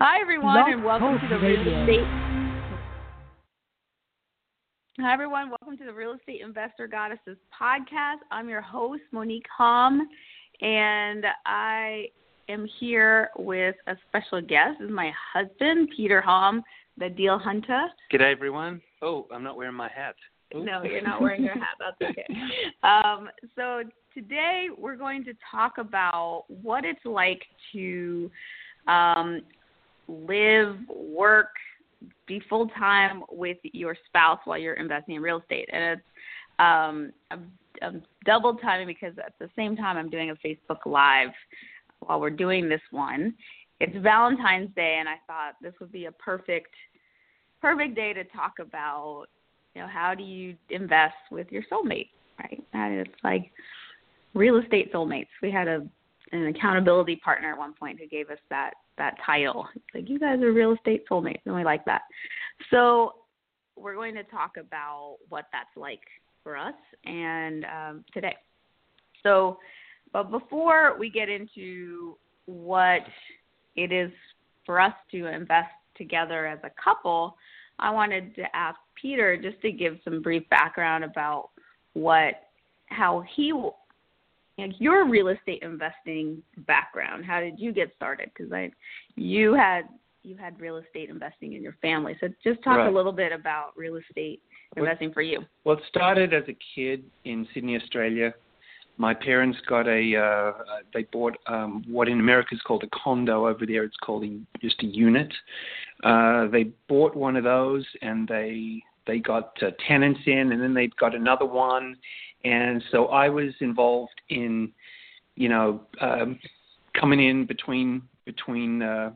Hi, everyone, and welcome to the Real Estate. Hi, everyone. Welcome to the Real Estate Investor Goddesses podcast. I'm your host, Monique Hom, and I am here with a special guest. This is my husband, Peter Hom, the deal hunter. G'day, everyone. Oh, I'm not wearing my hat. Ooh. No, you're not wearing your hat. That's okay. Um, so today we're going to talk about what it's like to um, live, work, be full time with your spouse while you're investing in real estate. And it's um, I'm, I'm double timing because at the same time I'm doing a Facebook Live while we're doing this one. It's Valentine's Day, and I thought this would be a perfect perfect day to talk about you know how do you invest with your soulmate, right? And it's like real estate soulmates. We had a an accountability partner at one point who gave us that that title. like you guys are real estate soulmates, and we like that. So we're going to talk about what that's like for us and um, today. So, but before we get into what it is for us to invest together as a couple, I wanted to ask Peter just to give some brief background about what how he like your real estate investing background. How did you get started? Because I, you had you had real estate investing in your family. So just talk right. a little bit about real estate investing well, for you. Well, it started as a kid in Sydney, Australia. My parents got a uh, they bought um, what in America is called a condo. Over there, it's called a, just a unit. Uh, they bought one of those and they they got uh, tenants in, and then they got another one and so I was involved in, you know, um, coming in between between uh,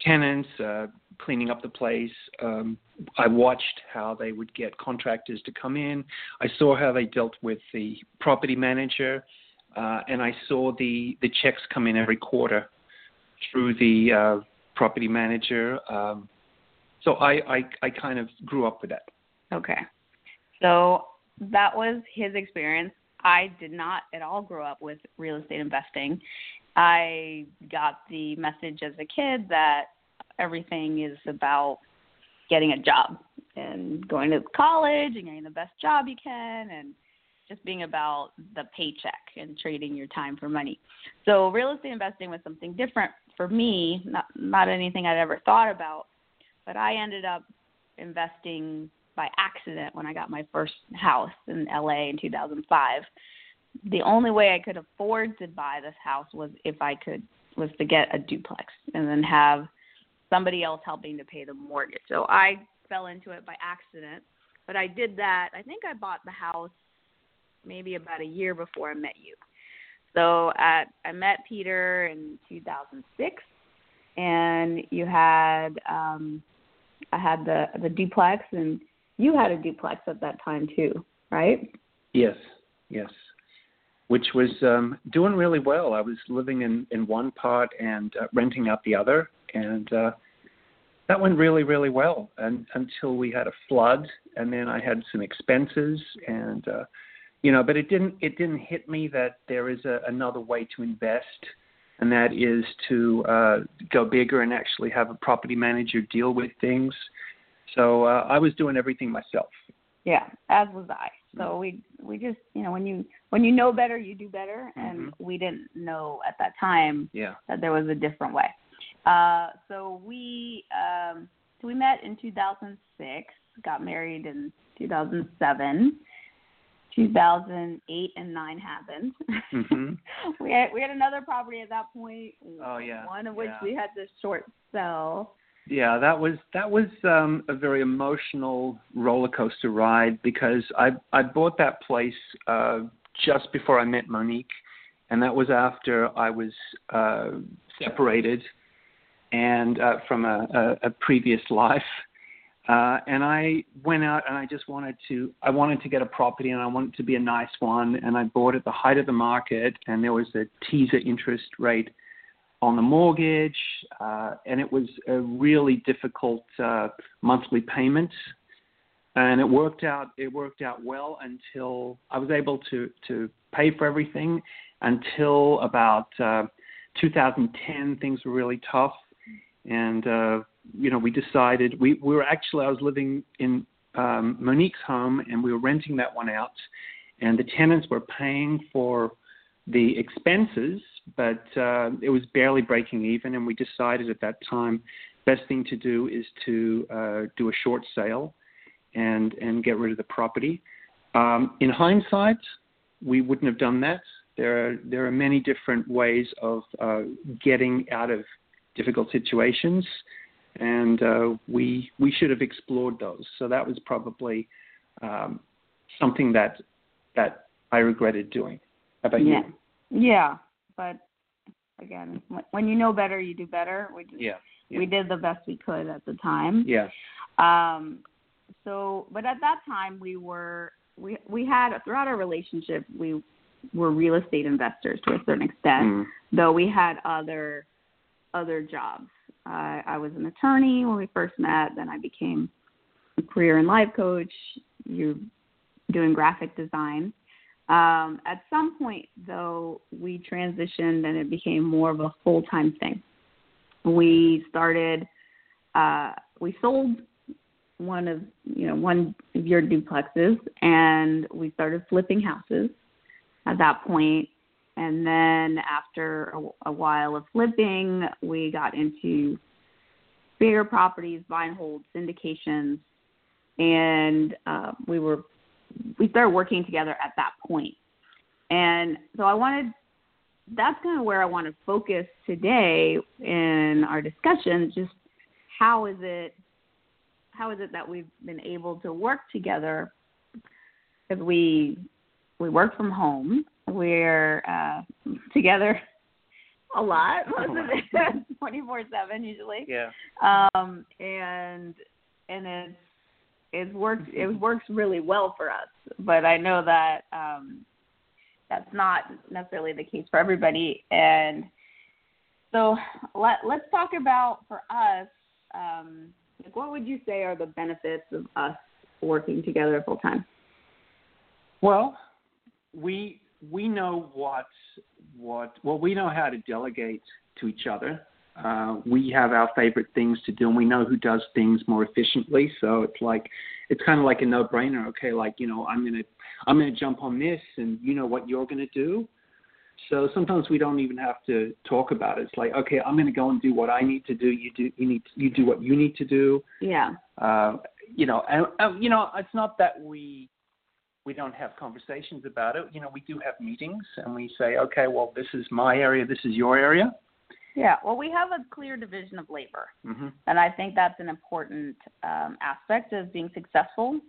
tenants, uh, cleaning up the place. Um, I watched how they would get contractors to come in. I saw how they dealt with the property manager, uh, and I saw the the checks come in every quarter through the uh, property manager. Um, so I, I I kind of grew up with that. Okay. So that was his experience. I did not at all grow up with real estate investing. I got the message as a kid that everything is about getting a job and going to college and getting the best job you can and just being about the paycheck and trading your time for money. So real estate investing was something different for me, not not anything I'd ever thought about, but I ended up investing by accident when I got my first house in LA in 2005. The only way I could afford to buy this house was if I could was to get a duplex and then have somebody else helping to pay the mortgage. So I fell into it by accident, but I did that. I think I bought the house maybe about a year before I met you. So at I met Peter in 2006 and you had um I had the the duplex and you had a duplex at that time too, right? Yes, yes. Which was um, doing really well. I was living in in one part and uh, renting out the other, and uh, that went really really well. And until we had a flood, and then I had some expenses, and uh, you know, but it didn't it didn't hit me that there is a, another way to invest and that is to uh, go bigger and actually have a property manager deal with things so uh, I was doing everything myself. Yeah, as was I. So we we just you know when you when you know better you do better, and mm-hmm. we didn't know at that time yeah. that there was a different way. Uh, so we um, so we met in 2006, got married in 2007. 2008 and 9 happened. Mm-hmm. we had we had another property at that point. Oh yeah. One of which yeah. we had to short sell. Yeah, that was that was um, a very emotional roller coaster ride because I I bought that place uh, just before I met Monique, and that was after I was uh, separated and uh, from a, a, a previous life. Uh, and I went out and I just wanted to I wanted to get a property and I wanted to be a nice one and I bought at the height of the market and there was a teaser interest rate on the mortgage, uh, and it was a really difficult uh, monthly payment. And it worked out. It worked out well until I was able to to pay for everything. Until about uh, 2010, things were really tough, and uh, you know we decided we, we were actually I was living in um, Monique's home and we were renting that one out, and the tenants were paying for the expenses, but uh, it was barely breaking even, and we decided at that time best thing to do is to uh, do a short sale and and get rid of the property. Um, in hindsight, we wouldn't have done that. There are there are many different ways of uh, getting out of difficult situations, and uh, we we should have explored those. So that was probably um, something that that I regretted doing. How about yeah. you? Yeah, but again, when you know better, you do better. We just, yeah, yeah. we did the best we could at the time. Yeah. Um. So, but at that time, we were we we had throughout our relationship we were real estate investors to a certain extent, Mm. though we had other other jobs. Uh, I was an attorney when we first met. Then I became a career and life coach. You're doing graphic design. Um, at some point, though, we transitioned and it became more of a full time thing. We started. Uh, we sold one of you know one of your duplexes, and we started flipping houses at that point. And then after a, a while of flipping, we got into bigger properties, buy and hold, syndications, and uh, we were we started working together at that point. And so I wanted that's kind of where I want to focus today in our discussion. Just how is it how is it that we've been able to work together? Because we we work from home. We're uh, together a lot, most of it, twenty four seven usually. Yeah. Um, and and it's it works it works really well for us. But I know that um, that's not necessarily the case for everybody. And so let let's talk about for us. Um, like what would you say are the benefits of us working together full time? Well, we we know what what well we know how to delegate to each other. Uh, we have our favorite things to do, and we know who does things more efficiently. So it's like it's kind of like a no-brainer. Okay, like you know, I'm gonna I'm gonna jump on this, and you know what you're gonna do. So sometimes we don't even have to talk about it. It's like, okay, I'm going to go and do what I need to do. You do, you need, you do what you need to do. Yeah. Uh, you know, and, uh, you know, it's not that we we don't have conversations about it. You know, we do have meetings, and we say, okay, well, this is my area, this is your area. Yeah. Well, we have a clear division of labor, Mm-hmm. and I think that's an important um, aspect of being successful.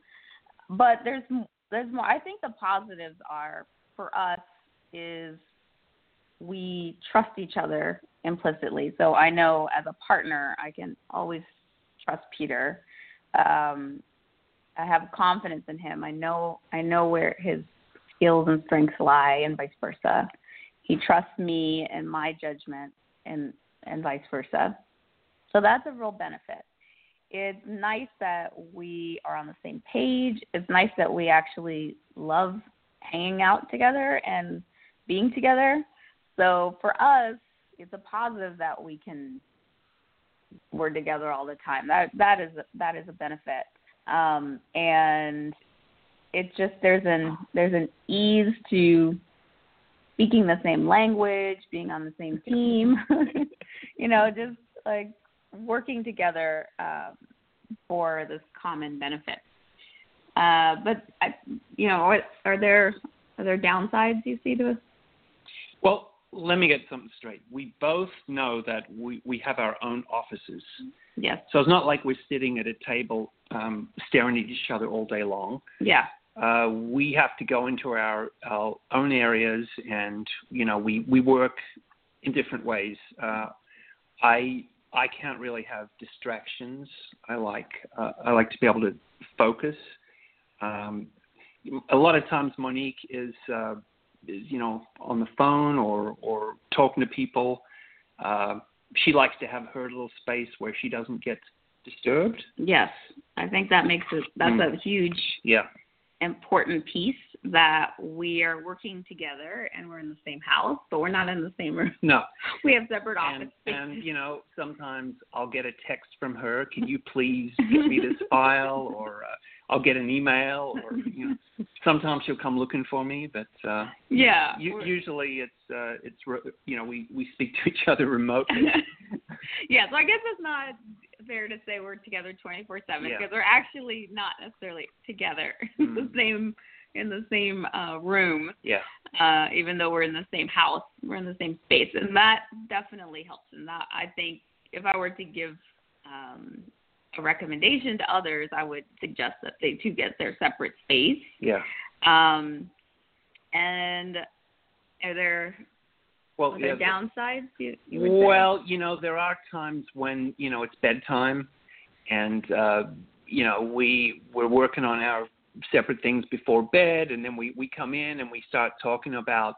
But there's there's more. I think the positives are for us is we trust each other implicitly. So I know as a partner, I can always trust Peter. Um, I have confidence in him. I know I know where his skills and strengths lie, and vice versa. He trusts me and my judgment, and and vice versa. So that's a real benefit. It's nice that we are on the same page. It's nice that we actually love hanging out together and being together. So for us, it's a positive that we can we're together all the time. That that is that is a benefit. Um, and it's just there's an there's an ease to speaking the same language, being on the same team, you know, just like working together um, for this common benefit. Uh, but I, you know, what, are there are there downsides you see to it? Well, let me get something straight. We both know that we, we have our own offices. Yes. So it's not like we're sitting at a table um, staring at each other all day long. Yeah. Uh, we have to go into our, our own areas and, you know, we, we work in different ways. Uh, I, I can't really have distractions. I like, uh, I like to be able to focus. Um, a lot of times Monique is, uh, is, you know, on the phone or, or talking to people. Uh, she likes to have her little space where she doesn't get disturbed. Yes. I think that makes it that's Mm. a huge Yeah. Important piece that we are working together and we're in the same house, but we're not in the same room. No. We have separate And, office and you know, sometimes I'll get a text from her. Can you please give me this file? Or uh, I'll get an email. Or you know, sometimes she'll come looking for me. But uh, yeah. u- usually it's uh, it's re- you know we we speak to each other remotely. yeah, so I guess it's not fair to say we're together 24/7 Yeah. because we're actually not necessarily together in the same in the same uh room yeah. uh even though we're in the same house, we're in the same space and that definitely helps and that I think if I were to give um a recommendation to others, I would suggest that they too get their separate space. Yeah. Um and are there Well, are there yeah, downsides you, you would say? Well, you know, there are times when you know it's bedtime, and uh, you know we we're working on our separate things before bed, and then we we come in and we start talking about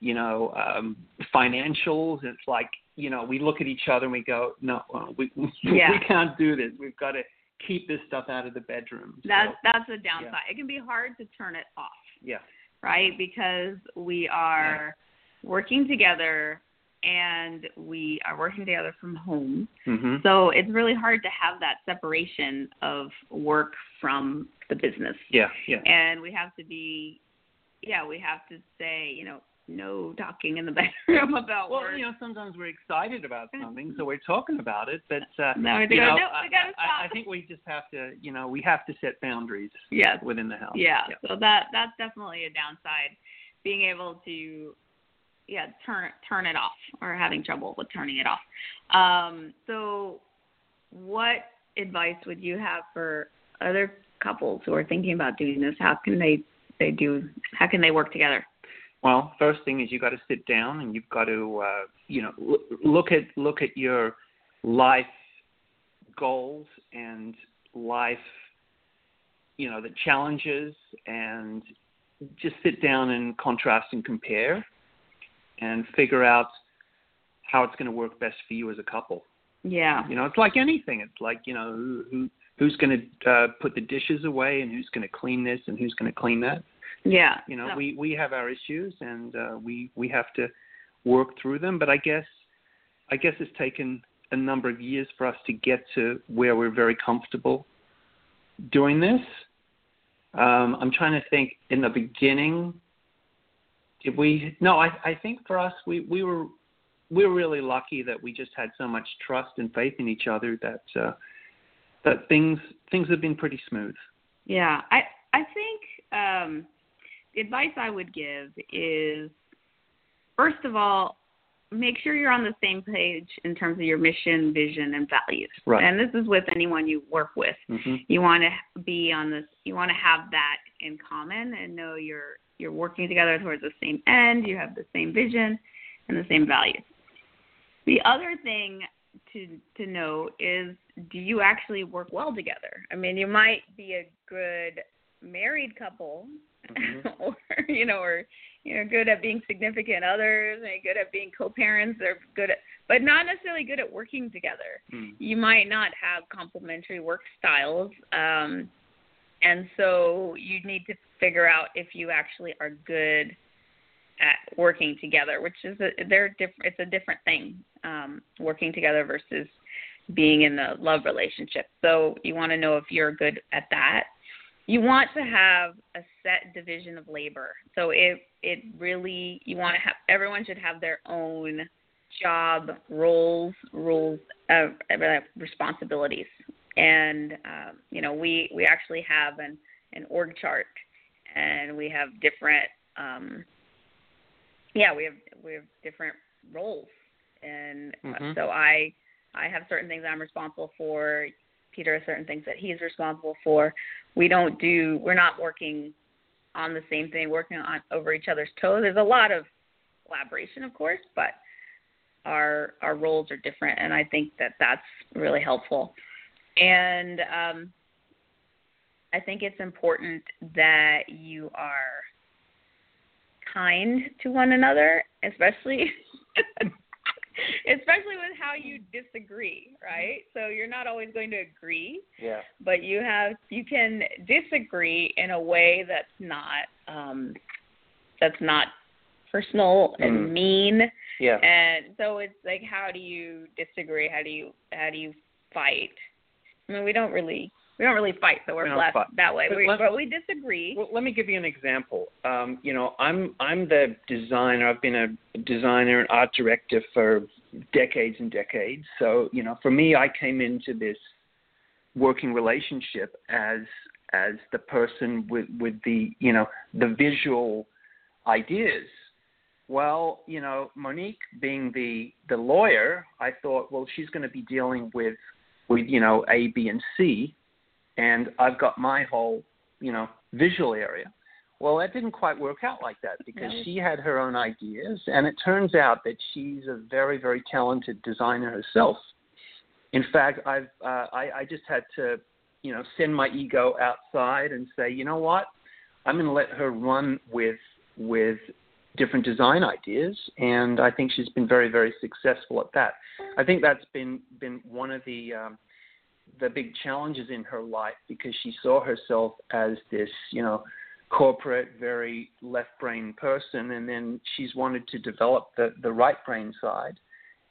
you know um, financials. It's like you know we look at each other and we go, no, uh, we Yeah. we can't do this. We've got to keep this stuff out of the bedroom. So, That's that's a downside. It can be hard to turn it off, yeah, right? Because we are working together and we are working together from home. hmm So it's really hard to have that separation of work from the business. yeah, yeah. And we have to be yeah, we have to say, you know, no talking in the bedroom about Well, work. you know, sometimes we're excited about something, so we're talking about it. But uh, No, you know, "No, I, I, I think we just have to, you know, we have to set boundaries yes. within the house. Yeah, so that that's definitely a downside. Being able to yeah, turn turn it off or having trouble with turning it off. Um, so what advice would you have for other couples who are thinking about doing this? How can they they do how can they work together? Well, first thing is you got to sit down and you've got to, uh, you know, l- look at look at your life goals and life, you know, the challenges, and just sit down and contrast and compare, and figure out how it's going to work best for you as a couple. Yeah. You know, it's like anything. It's like you know who, who who's going to uh, put the dishes away and who's going to clean this and who's going to clean that. Yeah. You know, we we have our issues and uh, we we have to work through them. But I guess I guess it's taken a number of years for us to get to where we're very comfortable doing this. Um, I'm trying to think. In the beginning, did we? No, I I think for us we we were we were really lucky that we just had so much trust and faith in each other that uh, that things things have been pretty smooth. Yeah, I I think um, the advice I would give is first of all, make sure you're on the same page in terms of your mission, vision, and values. Right. And this is with anyone you work with. hmm You want to be on this. You want to have that in common and know you're you're working together towards the same end. You have the same vision and the same values. The other thing to to know is do you actually work well together? I mean, you might be a good married couple Mhm. or you know or you know good at being significant others and good at being co-parents or good at but not necessarily good at working together Mm. you might not have complementary work styles um and so you need to figure out if you actually are good at working together which is a they're different it's a different thing um working together versus being in a love relationship. So you want to know if you're good at that. You want to have a set division of labor. So it it really you want to have everyone should have their own job roles rules uh, uh, responsibilities and um, you know we we actually have an an org chart and we have different um yeah we have we have different roles. And uh, Mhm. so i i have certain things i'm responsible for. Peter has certain things that he's responsible for. We don't do we're not working on the same thing working on over each other's toes. There's a lot of collaboration of course but our our roles are different. And i think that that's really helpful and um i think it's important that you are kind to one another especially especially with how you disagree, right? So you're not always going to agree. Yeah. But you have you can disagree in a way that's not um that's not personal and Mm. mean. Yeah. And so it's like how do you disagree? How do you how do you fight? I mean, we don't really we don't really fight, so we're We blessed fight. that way. But We, but we disagree. Well, let me give you an example. Um, you know, I'm I'm the designer. I've been a designer and art director for decades and decades. So, you know, for me, I came into this working relationship as as the person with with the you know the visual ideas. Well, you know, Monique being the the lawyer, I thought, well, she's going to be dealing with with you know A, B, and C, and I've got my whole you know visual area. Well, that didn't quite work out like that because No. she had her own ideas, and it turns out that she's a very very talented designer herself. In fact, I've uh, I, I just had to you know send my ego outside and say, you know what, I'm going to let her run with with different design ideas, and I think she's been very, very successful at that. I think that's been been one of the um, the big challenges in her life because she saw herself as this, you know, corporate, very left brain person, and then she's wanted to develop the the right brain side,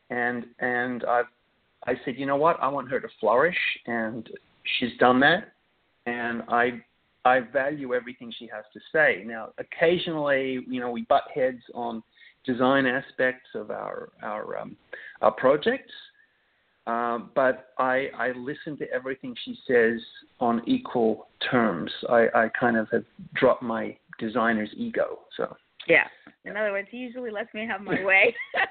and and I've I said, you know what, I want her to flourish, and she's done that, and I I value everything she has to say. Now, occasionally, you know, we butt heads on design aspects of our our um, our projects, um, but I I listen to everything she says on equal terms. I, I kind of have dropped my designer's ego. So Yeah. In other words, he usually lets me have my way.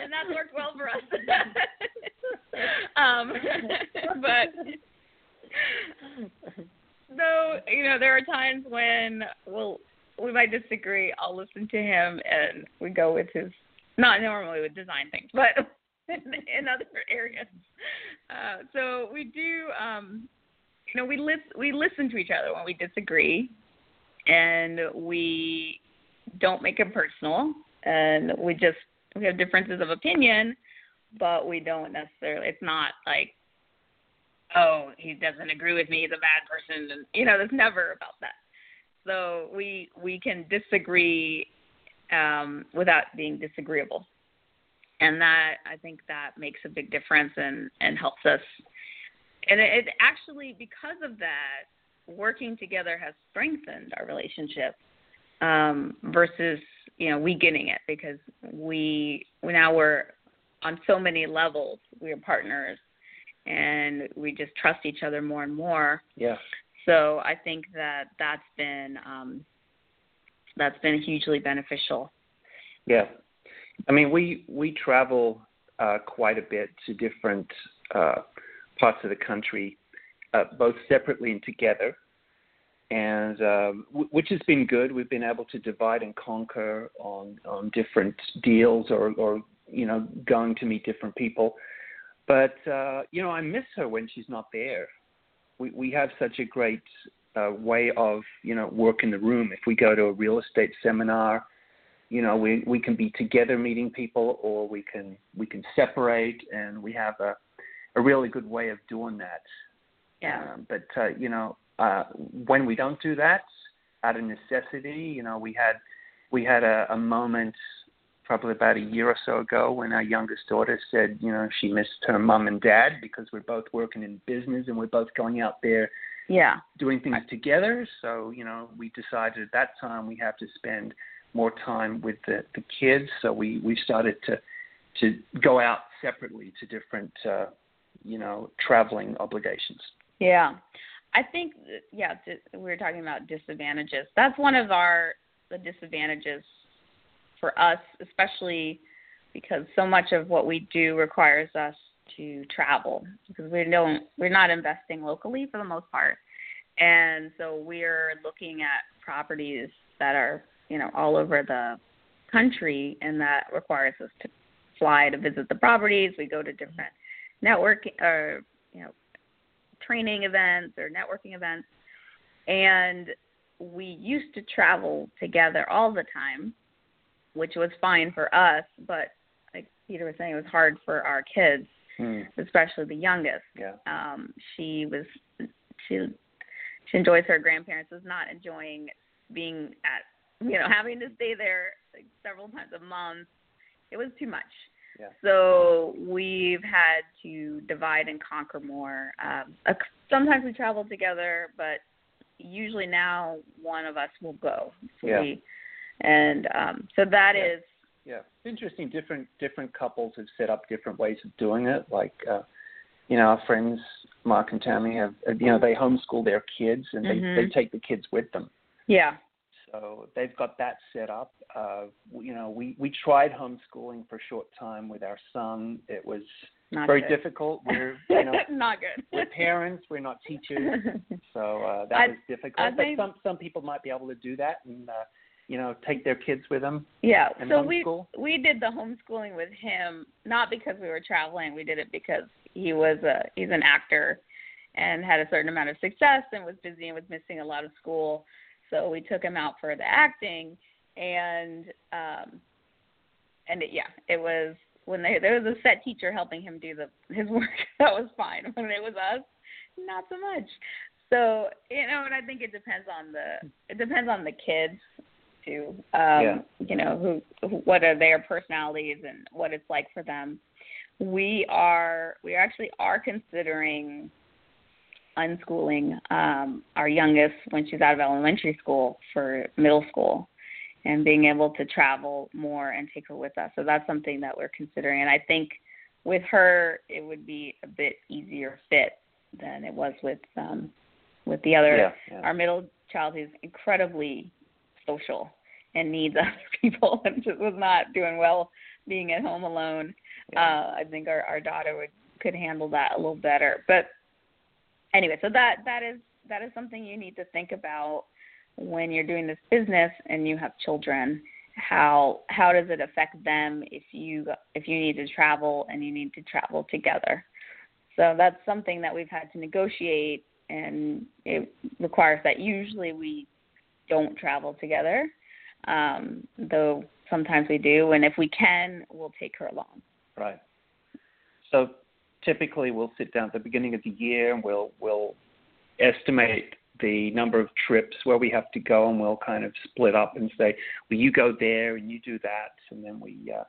and that's worked well for us. um, but though, you know, there are times when we'll we might disagree. I'll listen to him and we go with his not normally with design things, but in other areas. Uh, so we do um you know, we lis- we listen to each other when we disagree and we don't make it personal and we just we have differences of opinion but we don't necessarily it's not like oh he doesn't agree with me he's a bad person and you know it's never about that. So we we can disagree um without being disagreeable. And that i think that makes a big difference and and helps us. And it, it actually because of that working together has strengthened our relationship um, versus you know we getting it because we we now we're on so many levels. We are partners and we just trust each other more and more yeah, so i think that that's been um, that's been hugely beneficial yeah. I mean, we we travel uh, quite a bit to different uh, parts of the country, uh, both separately and together. and um, w- which has been good. We've been able to divide and conquer on on different deals, or or you know, going to meet different people. But uh, you know, I miss her when she's not there. We we have such a great uh, way of you know work in the room. If we go to a real estate seminar, you know, we we can be together meeting people, or we can we can separate, and we have a a really good way of doing that. yeah Um, but uh, you know, uh, when we don't do that, out of necessity, you know, we had we had a, a moment probably about a year or so ago when our youngest daughter said, you know, she missed her mom and dad because we're both working in business and we're both going out there yeah doing things together. So, you know, we decided at that time we have to spend more time with the, the kids. So we, we started to to go out separately to different uh, you know, traveling obligations. Yeah, I think yeah we were talking about disadvantages. That's one of our the disadvantages for us, especially because so much of what we do requires us to travel because we don't we're not investing locally for the most part, and so we're looking at properties that are you know all over the country, and that requires us to fly to visit the properties. We go to different networking or you know training events or networking events and we used to travel together all the time which was fine for us, but like Peter was saying, it was hard for our kids, Hmm. especially the youngest. Yeah. Um, she was she she enjoys her grandparents, was not enjoying being at you know having to stay there like several times a month. It was too much. Yeah. So we've had to divide and conquer more. Um, sometimes we travel together, but usually now one of us will go. So Yeah. we, and um, so that Yeah. is Yeah, it's interesting. Different different couples have set up different ways of doing it. Like, uh, you know, our friends Mark and Tammy have, uh, you know, they homeschool their kids and they Mhm. they take the kids with them. yeah, So they've got that set up. Uh, you know, we we tried homeschooling for a short time with our son. It was not very good. difficult. We're you know not good. we're parents. We're not teachers. So uh, that I- was difficult. I but think- some some people might be able to do that and uh, you know take their kids with them Yeah. so we we did the homeschooling with him not because we were traveling. We did it because he was a he's an actor and had a certain amount of success and was busy and was missing a lot of school. So we took him out for the acting and um and it, yeah, it was when they there was a set teacher helping him do the his work. that was fine. When it was us, not so much. So, you know, and I think it depends on the it depends on the kids too. Um Yeah. you know, who, who what are their personalities and what it's like for them. We are we actually are considering unschooling um our youngest when she's out of elementary school for middle school and being able to travel more and take her with us. So that's something that we're considering and I think with her it would be a bit easier fit than it was with um with the other yeah, yeah. our middle child is incredibly social and needs other people and just was not doing well being at home alone. Yeah. Uh I think our, our daughter would could handle that a little better. But anyway, so that that is that is something you need to think about when you're doing this business and you have children. How how does it affect them if you if you need to travel and you need to travel together? So that's something that we've had to negotiate and it requires that usually we don't travel together. Um, though sometimes we do and if we can we'll take her along. Right. So typically we'll sit down at the beginning of the year and we'll we'll estimate the number of trips where we have to go and we'll kind of split up and say, well you go there and you do that and then we uh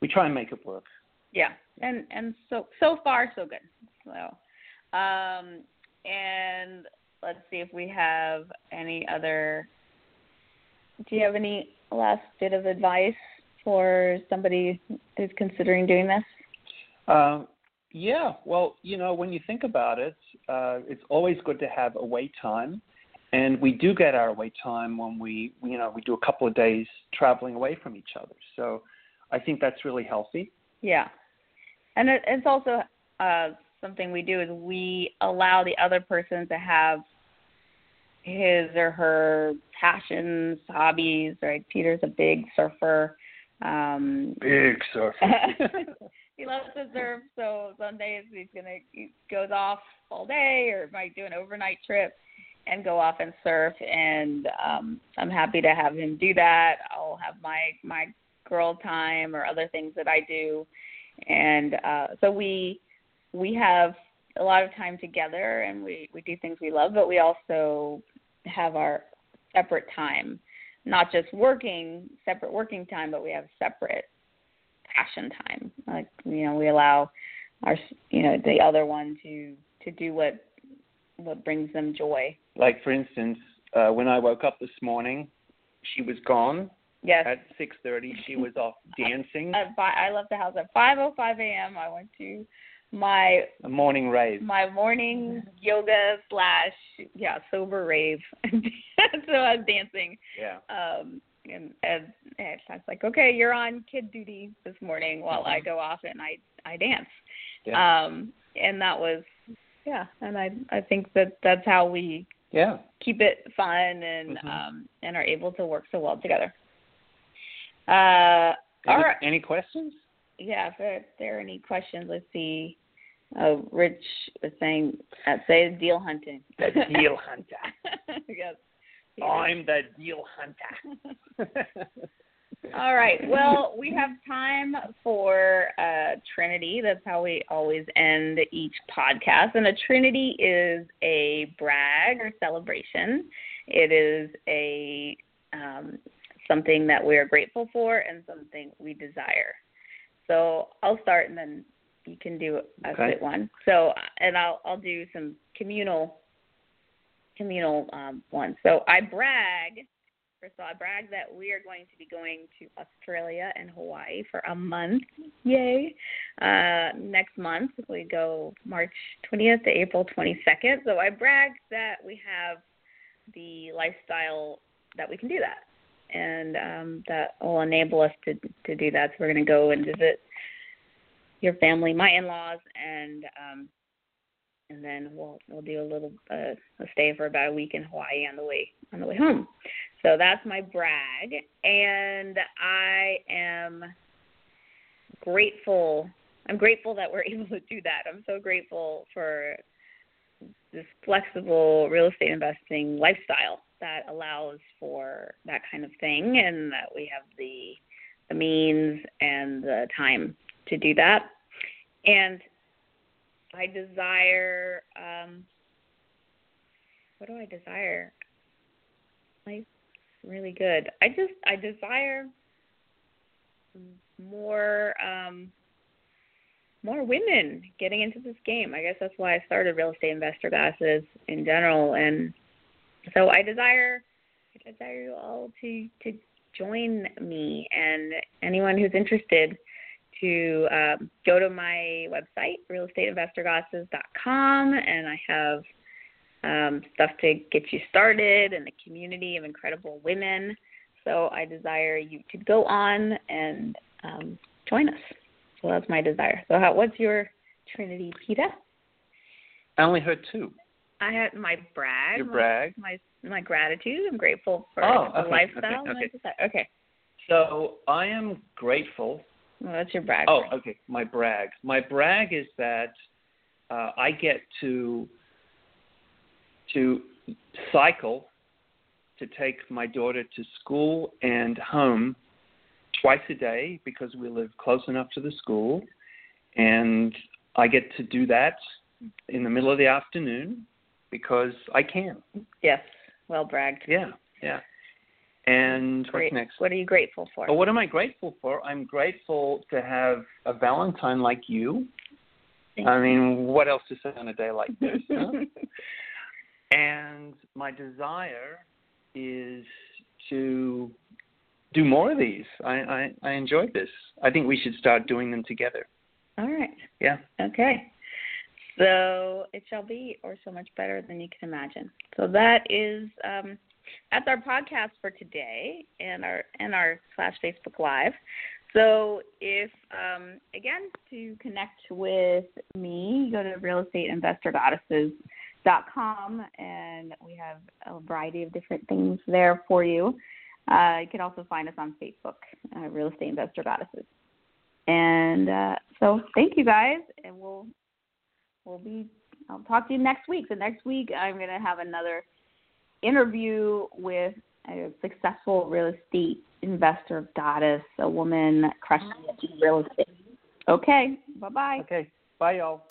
we try and make it work. Yeah, and and so so far so good. So, um, and let's see if we have any other. Do you have any last bit of advice for somebody who's considering doing this? Uh, yeah, well, you know, when you think about it, uh, it's always good to have away time, and we do get our away time when we, you know, we do a couple of days traveling away from each other. So, I think that's really healthy. Yeah, and it, it's also uh, something we do is we allow the other person to have his or her passions, hobbies. Right, Peter's a big surfer. Um, Big surfer. he loves to surf, so some days he's gonna he goes off all day or might do an overnight trip and go off and surf and um I'm happy to have him do that. I'll have my my girl time or other things that I do. And uh so we we have a lot of time together and we we do things we love, but we also have our separate time not just working separate working time, but we have separate passion time. Like you know, we allow our you know the other one to to do what what brings them joy. like for instance, uh, when I woke up this morning, she was gone Yes. at 6:30. She was off dancing. At fi- I left the house at 5:05 a.m. I went to my A morning rave. my morning yoga slash yeah sober rave. so I was dancing. Yeah. um and, and and I was like, okay, you're on kid duty this morning while I go off and I I dance. Yeah. Um and that was yeah, and I I think that that's how we Yeah. keep it fun and Mhm. um and are able to work so well together. Uh all Any, right. any questions? Yeah, if there, are any questions, let's see. Uh, Rich was saying, uh, say deal hunting. The deal hunter. yes. I'm the deal hunter. All right. Well, we have time for uh, Trinity. That's how we always end each podcast. And a Trinity is a brag or celebration. It is a um, something that we are grateful for and something we desire. So I'll start and then you can do a Okay. one. So and I'll I'll do some communal communal um, ones. So I brag. First of all, I brag that we are going to be going to Australia and Hawaii for a month. Yay! Uh, next month we go March 20th to April 22nd. So I brag that we have the lifestyle that we can do that, and um, that will enable us to to do that. So we're going to go and visit your family, my in-laws, and um, and then we'll we'll do a little uh, a stay for about a week in Hawaii on the way on the way home. So that's my brag, and I am grateful. I'm grateful that we're able to do that. I'm so grateful for this flexible real estate investing lifestyle that allows for that kind of thing, and that we have the the means and the time to do that. And I desire um what do I desire? Life's really good. I just I desire more um more women getting into this game. I guess that's why I started real estate investor classes in general and so I desire I desire you all to to join me and anyone who's interested to um, go to my website, realestateinvestorgoddesses.com, and I have um, stuff to get you started and a community of incredible women. So I desire you to go on and um, join us. So that's my desire. So how, what's your Trinity, Peter? I only heard two. I had my brag. Your my- brag. My my gratitude. I'm grateful for Oh, the okay, lifestyle. okay, okay. Okay. So I am grateful. Well, that's your brag. Oh, okay. My brag. My brag is that uh, I get to to cycle to take my daughter to school and home twice a day because we live close enough to the school, and I get to do that in the middle of the afternoon because I can. Yes. Well bragged. Yeah, yeah. And Great. what's next? What are you grateful for? What am I grateful for? I'm grateful to have a Valentine like you. Thank I mean, what else to say on a day like this? huh? and my desire is to do more of these. I, I, I enjoyed this. I think we should start doing them together. All right. Yeah. Okay. So it shall be, or so much better than you can imagine. So that is um, that's our podcast for today, and our and our slash Facebook Live. So if um, again to connect with me, go to realestateinvestorgoddesses.com, and we have a variety of different things there for you. Uh, you can also find us on Facebook, uh, Real Estate Investor Goddesses. And uh, so thank you guys, and we'll we'll be I'll talk to you next week. So next week I'm gonna have another interview with a successful real estate investor goddess, a woman crushing it in real estate. Okay, bye bye. Okay. Bye, y'all.